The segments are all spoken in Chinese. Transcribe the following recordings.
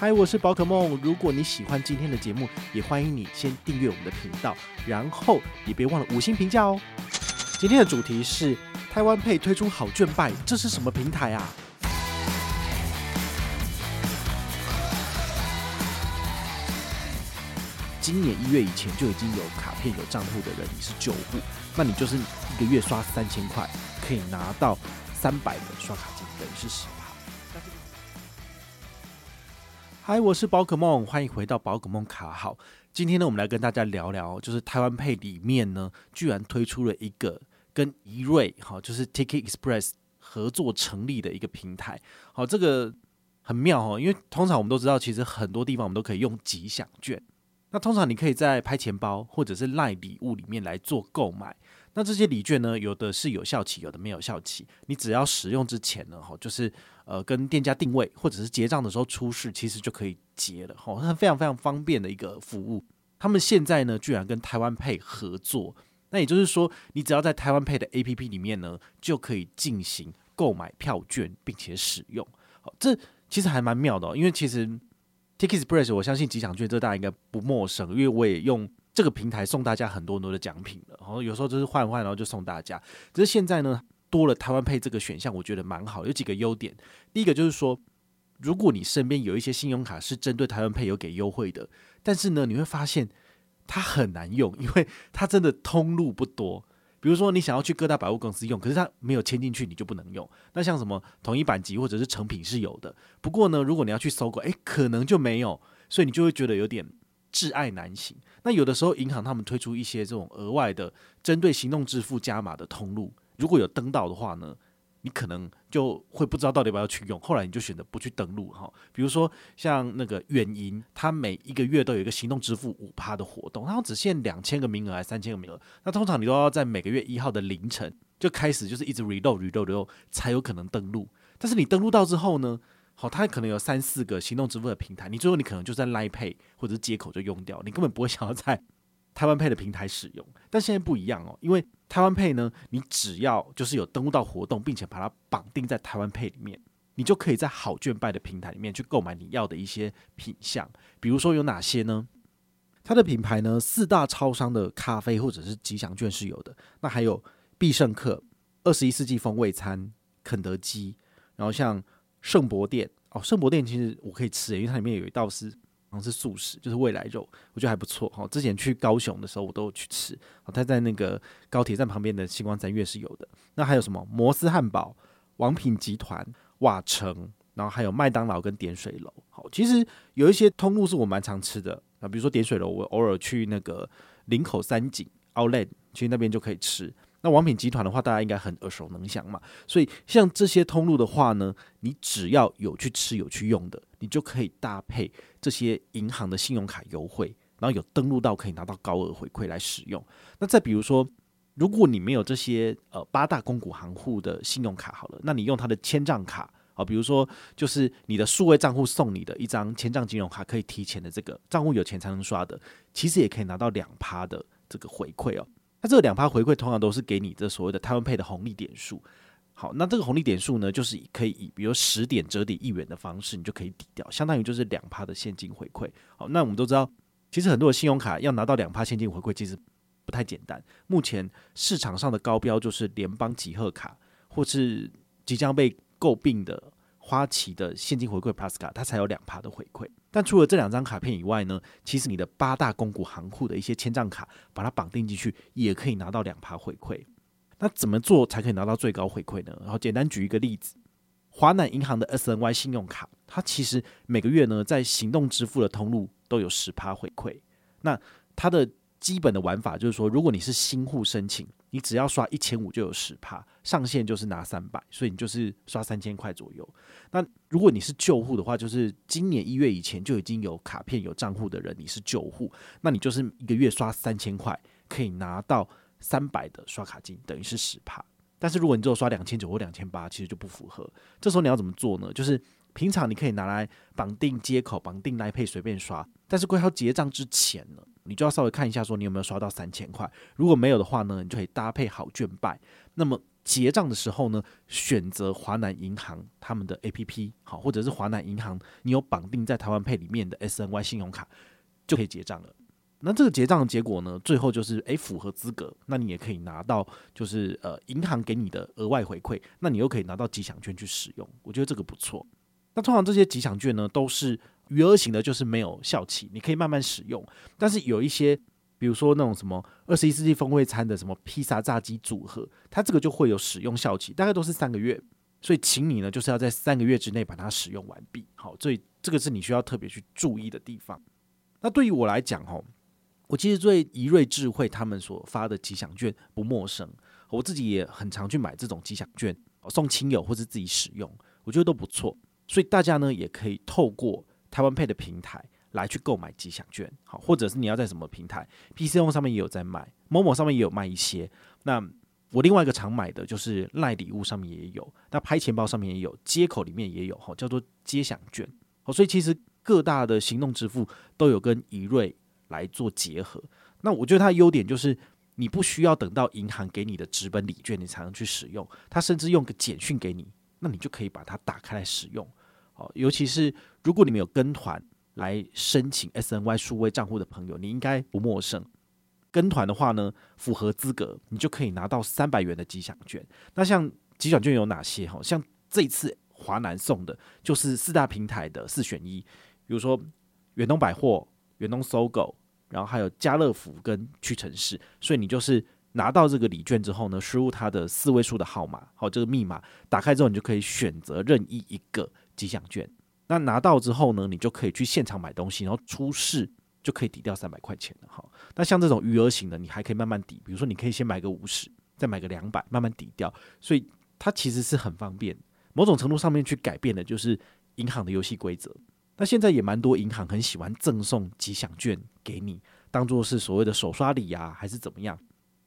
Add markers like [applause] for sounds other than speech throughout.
嗨，我是宝可梦。如果你喜欢今天的节目，也欢迎你先订阅我们的频道，然后也别忘了五星评价哦。今天的主题是台湾配推出好券拜，这是什么平台啊？今年一月以前就已经有卡片有账户的人，你是旧户，那你就是一个月刷三千块，可以拿到三百的刷卡金，等于是十。嗨，我是宝可梦，欢迎回到宝可梦卡好。今天呢，我们来跟大家聊聊，就是台湾配里面呢，居然推出了一个跟怡瑞哈，就是 Ticket Express 合作成立的一个平台。好，这个很妙哦，因为通常我们都知道，其实很多地方我们都可以用吉祥券。那通常你可以在拍钱包或者是赖礼物里面来做购买。那这些礼券呢，有的是有效期，有的没有效期。你只要使用之前呢，哈，就是。呃，跟店家定位或者是结账的时候出示，其实就可以结了，吼，非常非常方便的一个服务。他们现在呢，居然跟台湾 Pay 合作，那也就是说，你只要在台湾 Pay 的 APP 里面呢，就可以进行购买票券，并且使用。好，这其实还蛮妙的哦，因为其实 Ticket Express 我相信吉祥券这大家应该不陌生，因为我也用这个平台送大家很多很多的奖品了，然后有时候就是换换，然后就送大家。只是现在呢。多了台湾配这个选项，我觉得蛮好，有几个优点。第一个就是说，如果你身边有一些信用卡是针对台湾配有给优惠的，但是呢，你会发现它很难用，因为它真的通路不多。比如说，你想要去各大百货公司用，可是它没有签进去，你就不能用。那像什么统一阪急或者是成品是有的，不过呢，如果你要去搜狗，诶，可能就没有，所以你就会觉得有点挚爱难行。那有的时候，银行他们推出一些这种额外的针对行动支付加码的通路。如果有登到的话呢，你可能就会不知道到底要不要去用。后来你就选择不去登录哈。比如说像那个远银，它每一个月都有一个行动支付五趴的活动，然后只限两千个名额还是三千个名额。那通常你都要在每个月一号的凌晨就开始，就是一直 reload reload reload 才有可能登录。但是你登录到之后呢，好，它可能有三四个行动支付的平台，你最后你可能就在 Line Pay 或者是街口就用掉，你根本不会想要在 [laughs] 台湾 Pay 的平台使用。但现在不一样哦，因为台湾 Pay 呢，你只要就是有登录到活动，并且把它绑定在台湾 Pay 里面，你就可以在好券拜的平台里面去购买你要的一些品项。比如说有哪些呢？它的品牌呢，四大超商的咖啡或者是吉祥券是有的。那还有必胜客、二十一世纪风味餐、肯德基，然后像圣博店哦，圣博店其实我可以吃，因为它里面有一道是。好像是素食，就是未来肉，我觉得还不错哈。之前去高雄的时候，我都有去吃。它在那个高铁站旁边的星光三月是有的。那还有什么摩斯汉堡、王品集团、瓦城，然后还有麦当劳跟点水楼。好，其实有一些通路是我蛮常吃的啊，比如说点水楼，我偶尔去那个林口三井 Outlet 去那边就可以吃。那王品集团的话，大家应该很耳熟能详嘛。所以像这些通路的话呢，你只要有去吃有去用的，你就可以搭配这些银行的信用卡优惠，然后有登录到可以拿到高额回馈来使用。那再比如说，如果你没有这些呃八大公股行户的信用卡好了，那你用它的千账卡啊，比如说就是你的数位账户送你的一张千账金融卡，可以提前的这个账户有钱才能刷的，其实也可以拿到两趴的这个回馈哦。那这两趴回馈通常都是给你这所谓的台湾配的红利点数。好，那这个红利点数呢，就是可以以比如十点折抵一元的方式，你就可以抵掉，相当于就是两趴的现金回馈。好，那我们都知道，其实很多的信用卡要拿到两趴现金回馈，其实不太简单。目前市场上的高标就是联邦集贺卡，或是即将被诟病的花旗的现金回馈 Plus 卡，它才有两趴的回馈。但除了这两张卡片以外呢，其实你的八大公股行库的一些签账卡，把它绑定进去，也可以拿到两趴回馈。那怎么做才可以拿到最高回馈呢？然后简单举一个例子，华南银行的 SNY 信用卡，它其实每个月呢，在行动支付的通路都有十趴回馈。那它的基本的玩法就是说，如果你是新户申请，你只要刷一千五就有十趴，上限就是拿三百，所以你就是刷三千块左右。那如果你是旧户的话，就是今年一月以前就已经有卡片有账户的人，你是旧户，那你就是一个月刷三千块，可以拿到三百的刷卡金，等于是十趴。但是如果你只有刷两千九或两千八，其实就不符合。这时候你要怎么做呢？就是平常你可以拿来绑定接口、绑定 Line Pay 随便刷，但是快要结账之前呢，你就要稍微看一下说你有没有刷到三千块。如果没有的话呢，你就可以搭配好券拜。那么结账的时候呢，选择华南银行他们的 APP 好，或者是华南银行你有绑定在台湾配里面的 SNY 信用卡，就可以结账了。那这个结账的结果呢，最后就是诶、符合资格，那你也可以拿到就是呃银行给你的额外回馈，那你又可以拿到吉祥券去使用，我觉得这个不错。那通常这些吉祥券呢都是余额型的，就是没有效期，你可以慢慢使用。但是有一些，比如说那种什么二十一世纪风味餐的什么披萨炸鸡组合，它这个就会有使用效期，大概都是三个月，所以请你呢就是要在三个月之内把它使用完毕。好，所以这个是你需要特别去注意的地方。那对于我来讲，吼。我其实对怡瑞智慧他们所发的吉祥券不陌生，我自己也很常去买这种吉祥券送亲友或是自己使用，我觉得都不错。所以大家呢也可以透过台湾 Pay 的平台来去购买吉祥券，好，或者是你要在什么平台 pcom 上面也有在卖某某上面也有卖一些。那我另外一个常买的就是赖礼物上面也有，那拍钱包上面也有，街口里面也有，哈，叫做街享券。好，所以其实各大的行动支付都有跟怡瑞。来做结合，那我觉得它的优点就是你不需要等到银行给你的纸本礼券你才能去使用，它甚至用个简讯给你，那你就可以把它打开来使用。尤其是如果你们有跟团来申请 SNY 数位账户的朋友，你应该不陌生。跟团的话呢，符合资格，你就可以拿到三百元的吉祥券。那像吉祥券有哪些？哈，像这次华南送的就是四大平台的四选一，比如说远东百货、远东搜狗。然后还有家乐福跟屈臣氏，所以你就是拿到这个礼券之后呢，输入它的四位数的号码，好，这个密码打开之后，你就可以选择任意一个吉祥券。那拿到之后呢，你就可以去现场买东西，然后出示就可以抵掉三百块钱了。好，那像这种余额型的，你还可以慢慢抵，比如说你可以先买个五十，再买个两百，慢慢抵掉。所以它其实是很方便，某种程度上面去改变的就是银行的游戏规则。那现在也蛮多银行很喜欢赠送吉祥券给你，当做是所谓的手刷礼啊，还是怎么样？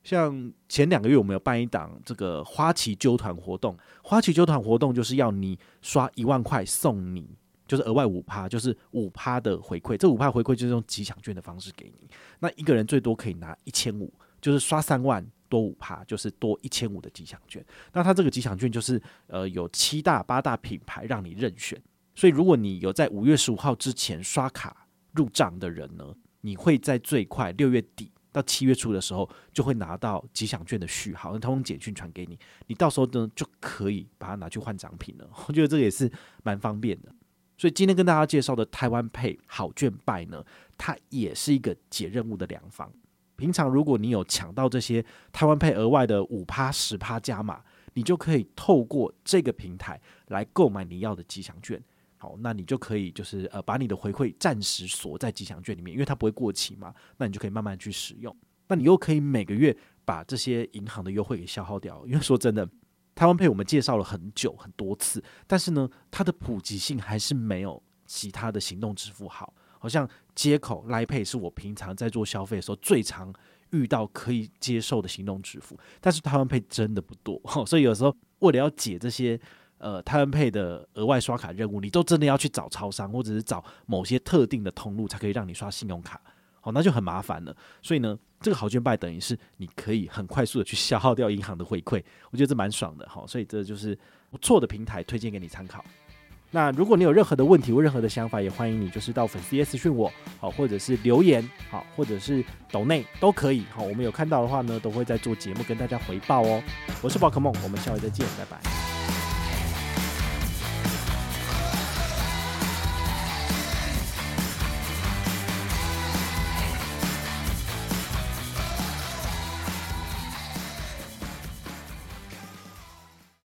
像前两个月我们有办一档这个花旗揪团活动，花旗揪团活动就是要你刷一万块送你，就是额外五趴，就是五趴的回馈。这五趴回馈就是用吉祥券的方式给你。那一个人最多可以拿一千五，就是刷三万多五趴，就是多一千五的吉祥券。那它这个吉祥券就是呃有七大八大品牌让你任选。所以，如果你有在五月十五号之前刷卡入账的人呢，你会在最快六月底到七月初的时候，就会拿到吉祥券的序号，他用简讯传给你，你到时候呢就可以把它拿去换奖品了。[laughs] 我觉得这个也是蛮方便的。所以今天跟大家介绍的台湾配好券拜呢，它也是一个解任务的良方。平常如果你有抢到这些台湾配额外的五趴十趴加码，你就可以透过这个平台来购买你要的吉祥券。好，那你就可以就是呃，把你的回馈暂时锁在吉祥券里面，因为它不会过期嘛。那你就可以慢慢去使用。那你又可以每个月把这些银行的优惠给消耗掉。因为说真的，台湾 Pay 我们介绍了很久很多次，但是呢，它的普及性还是没有其他的行动支付好。好像接口来配是我平常在做消费的时候最常遇到可以接受的行动支付，但是台湾 Pay 真的不多，[laughs] 所以有时候为了要解这些。呃，台湾 Pay 的额外刷卡任务，你都真的要去找超商，或者是找某些特定的通路，才可以让你刷信用卡，好，那就很麻烦了。所以呢，这个好券拜等于是你可以很快速的去消耗掉银行的回馈，我觉得这蛮爽的，好，所以这就是不错的平台，推荐给你参考。那如果你有任何的问题或任何的想法，也欢迎你就是到粉丝页私讯我，好，或者是留言，好，或者是抖内都可以，好，我们有看到的话呢，都会在做节目跟大家回报哦。我是宝可梦，我们下回再见，拜拜。